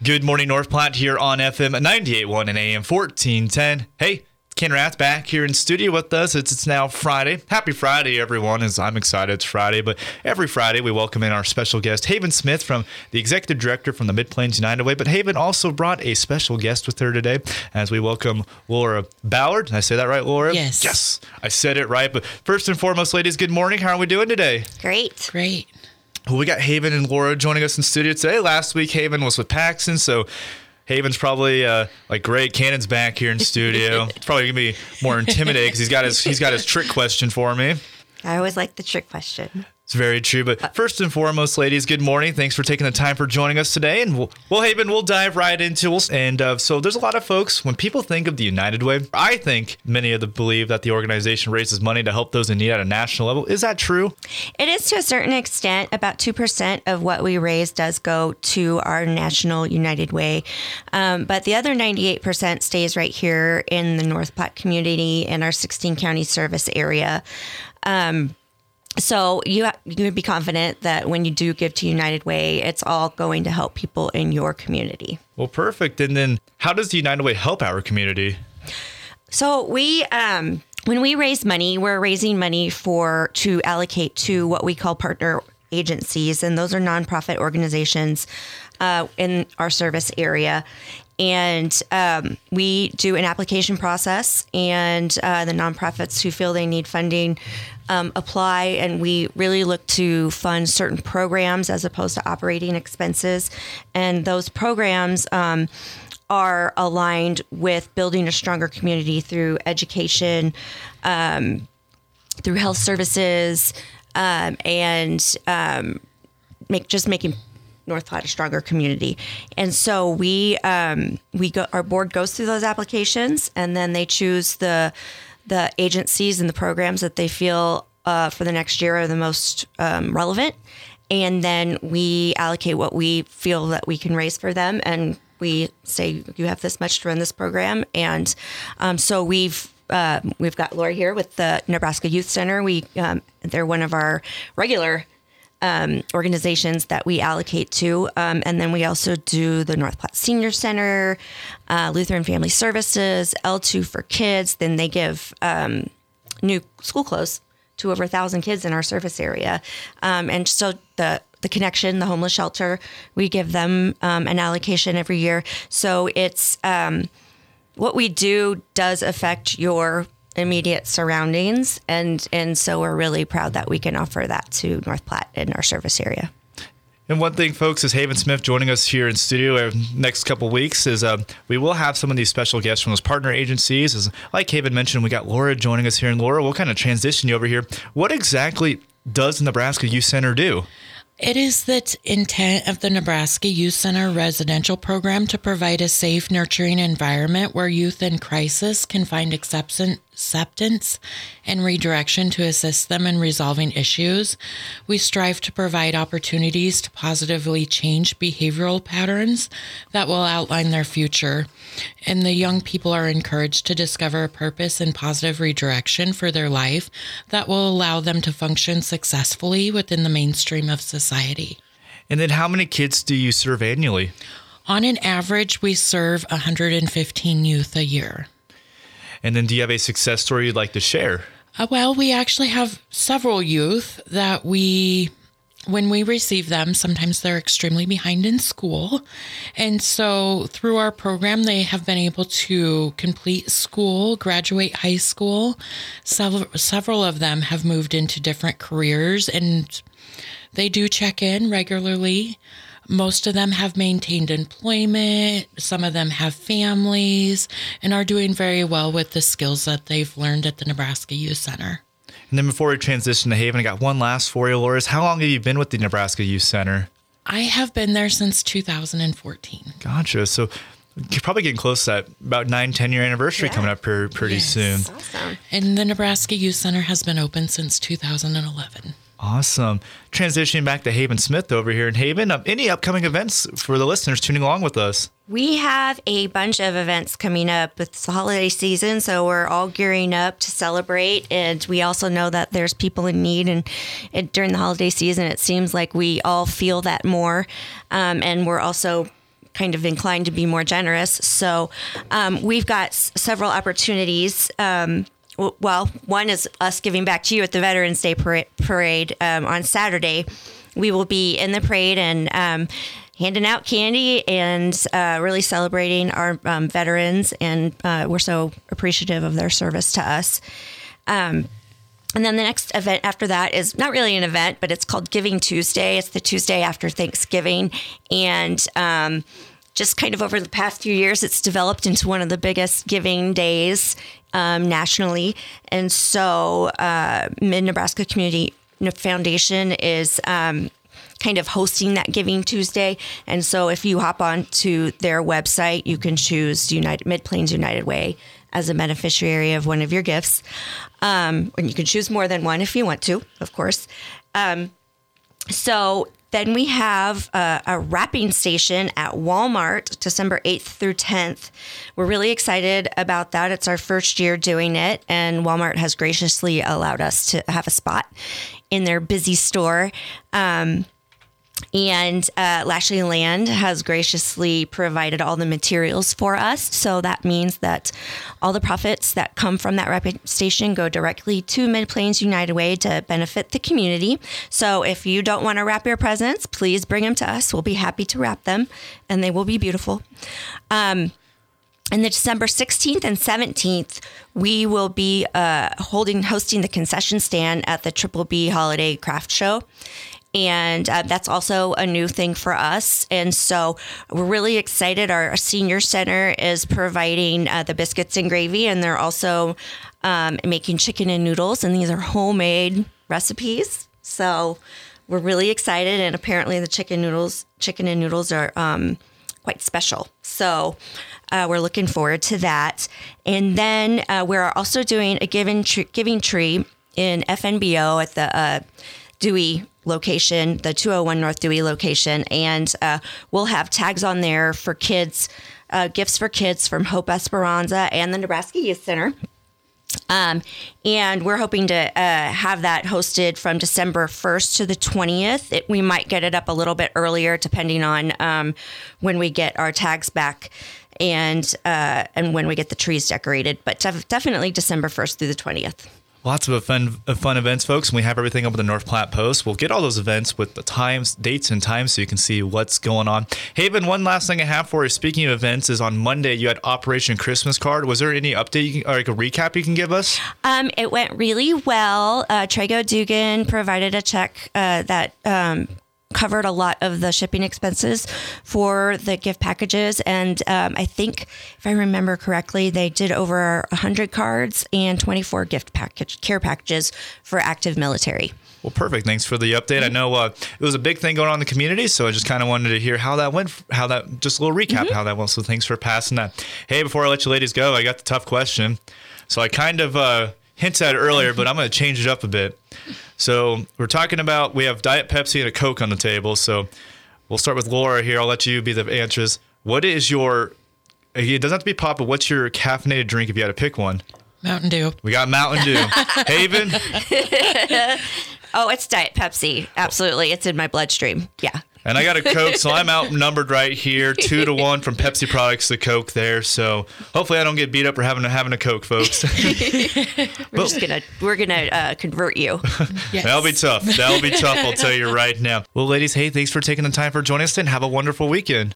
Good morning, North Platte here on FM 98.1 and AM 1410. Hey, Ken Rath back here in studio with us. It's, it's now Friday. Happy Friday, everyone, as I'm excited it's Friday. But every Friday, we welcome in our special guest, Haven Smith, from the Executive Director from the Mid Plains United Way. But Haven also brought a special guest with her today as we welcome Lora Ballard. Did I say that right, Lora? Yes. Yes, I said it right. But first and foremost, ladies, good morning. How are we doing today? Great. Great. Well, we got Haven and Lora joining us in studio today. Last week, Haven was with Paxton, so Haven's probably uh, like great. Canon's back here in studio. it's probably gonna be more intimidating because he's got his he's got his trick question for me. I always like the trick question. It's very true. But first and foremost, ladies, good morning. Thanks for taking the time for joining us today. And we'll, well Haven, we'll dive right into it. And uh, so there's a lot of folks, when people think of the United Way, I think many of them believe that the organization raises money to help those in need at a national level. Is that true? It is to a certain extent. About 2% of what we raise does go to our National United Way. Um, but the other 98% stays right here in the North Platte community in our 16 county service area. Um, so you ha- you can be confident that when you do give to United Way, it's all going to help people in your community. Well, perfect. And then how does United Way help our community? So we um when we raise money, we're raising money for to allocate to what we call partner agencies, and those are nonprofit organizations uh, in our service area. And um, we do an application process, and uh, the nonprofits who feel they need funding um, apply. And we really look to fund certain programs as opposed to operating expenses. And those programs um, are aligned with building a stronger community through education, um, through health services, um, and um, make just making North Platte a stronger community. And so we um, we go our board goes through those applications, and then they choose the the agencies and the programs that they feel uh, for the next year are the most um, relevant. And then we allocate what we feel that we can raise for them, and we say you have this much to run this program. And um, so we've uh, we've got Lora here with the Nebraska Youth Center. We um, they're one of our regular um, organizations that we allocate to. Um, and then we also do the North Platte Senior Center, uh, Lutheran Family Services, L2 for Kids. Then they give um, new school clothes to over a thousand kids in our service area. Um, and so the the connection, the homeless shelter, we give them um, an allocation every year. So it's um, what we do does affect your immediate surroundings, and and so we're really proud that we can offer that to North Platte in our service area. And one thing, folks, is Haven Smith joining us here in studio next couple weeks is uh, we will have some of these special guests from those partner agencies. As like Haven mentioned, we got Lora joining us here, and Lora, we'll kind of transition you over here. What exactly does the Nebraska Youth Center do? It is the intent of the Nebraska Youth Center residential program to provide a safe, nurturing environment where youth in crisis can find acceptance and redirection to assist them in resolving issues. We strive to provide opportunities to positively change behavioral patterns that will outline their future. And the young people are encouraged to discover a purpose and positive redirection for their life that will allow them to function successfully within the mainstream of society. And then, how many kids do you serve annually? On an average, we serve 115 youth a year. And then, do you have a success story you'd like to share? Uh, well, we actually have several youth that we, when we receive them, sometimes they're extremely behind in school. And so through our program, they have been able to complete school, graduate high school. Several, several of them have moved into different careers and they do check in regularly. Most of them have maintained employment. Some of them have families and are doing very well with the skills that they've learned at the Nebraska Youth Center. And then before we transition to Haven, I got one last for you, Lora. How long have you been with the Nebraska Youth Center? I have been there since 2014. Gotcha. So you're probably getting close to that about nine, 10 year anniversary Yeah. coming up pretty Yes. soon. Awesome. And the Nebraska Youth Center has been open since 2011. Awesome. Transitioning back to Haven Smith over here in Haven. Um, any upcoming events for the listeners tuning along with us? We have a bunch of events coming up. It's the holiday season, so we're all gearing up to celebrate. And we also know that there's people in need, and, during the holiday season, it seems like we all feel that more. Um, and we're also kind of inclined to be more generous. So um, we've got s- several opportunities. Um, well, one is us giving back to you at the Veterans Day parade, um, on Saturday. We will be in the parade and um, handing out candy and uh, really celebrating our um, veterans, and uh, we're so appreciative of their service to us. Um, and then the next event after that is not really an event, but it's called Giving Tuesday. It's the Tuesday after Thanksgiving. And um, just kind of over the past few years, it's developed into one of the biggest giving days um, nationally. And so, uh, Mid Nebraska Community Foundation is. Um, kind of hosting that Giving Tuesday. And so if you hop on to their website, you can choose United Mid Plains United Way as a beneficiary of one of your gifts. Um, and you can choose more than one if you want to, of course. Um, so then we have a, a, wrapping station at Walmart December 8th through 10th. We're really excited about that. It's our first year doing it, and Walmart has graciously allowed us to have a spot in their busy store. Um, and uh, Lashely Land has graciously provided all the materials for us. So that means that all the profits that come from that station go directly to Mid Plains United Way to benefit the community. So if you don't want to wrap your presents, please bring them to us. We'll be happy to wrap them, and they will be beautiful. Um, and the December 16th and 17th, we will be uh, holding hosting the concession stand at the Triple Bee Holiday Craft Show and uh, that's also a new thing for us. And so we're really excited. Our, senior center is providing uh, the biscuits and gravy, and they're also um, making chicken and noodles, and these are homemade recipes. So we're really excited, and apparently the chicken noodles, chicken and noodles are um, quite special. So. Uh, we're looking forward to that, and then uh, we're also doing a giving tree, giving tree in FNBO at the uh, Dewey location, the 201 North Dewey location, and uh, we'll have tags on there for kids, uh, gifts for kids from Hope Esperanza and the Nebraska Youth Center. Um, and we're hoping to uh, have that hosted from December 1st to the 20th. It, we might get it up a little bit earlier, depending on um, when we get our tags back and uh, and when we get the trees decorated. But def- definitely December 1st through the 20th. Lots of fun, fun events, folks. And we have everything up at the North Platte Post. We'll get all those events with the times, dates, and times so you can see what's going on. Haven, one last thing I have for you. Speaking of events, is on Monday you had Operation Christmas Card. Was there any update can, or like a recap you can give us? Um, it went really well. Uh, Trago Dugan provided a check uh, that. Um, covered a lot of the shipping expenses for the gift packages. And um, I think, if I remember correctly, they did over 100 cards and 24 gift package care packages for active military. Well, perfect. Thanks for the update. I know uh, it was a big thing going on in the community, so I just kind of wanted to hear how that went, how that, just a little recap, mm-hmm. how that went. So thanks for passing that. Hey, before I let you ladies go, I got the tough question. So I kind of uh, hinted at it earlier, but I'm going to change it up a bit. So we're talking about we have Diet Pepsi and a Coke on the table. So we'll start with Lora here. I'll let you be the answers. What is your? It doesn't have to be pop, but what's your caffeinated drink if you had to pick one? Mountain Dew. We got Mountain Dew. Haven. oh, it's Diet Pepsi. Absolutely, it's in my bloodstream. Yeah. And I got a Coke, so I'm outnumbered right here, two to one from Pepsi products to Coke there. So hopefully I don't get beat up for having a, having a Coke, folks. we're but, just gonna we're gonna uh, convert you. yes. That'll be tough. That'll be tough. I'll tell you right now. Well, ladies, hey, thanks for taking the time for joining us, and have a wonderful weekend.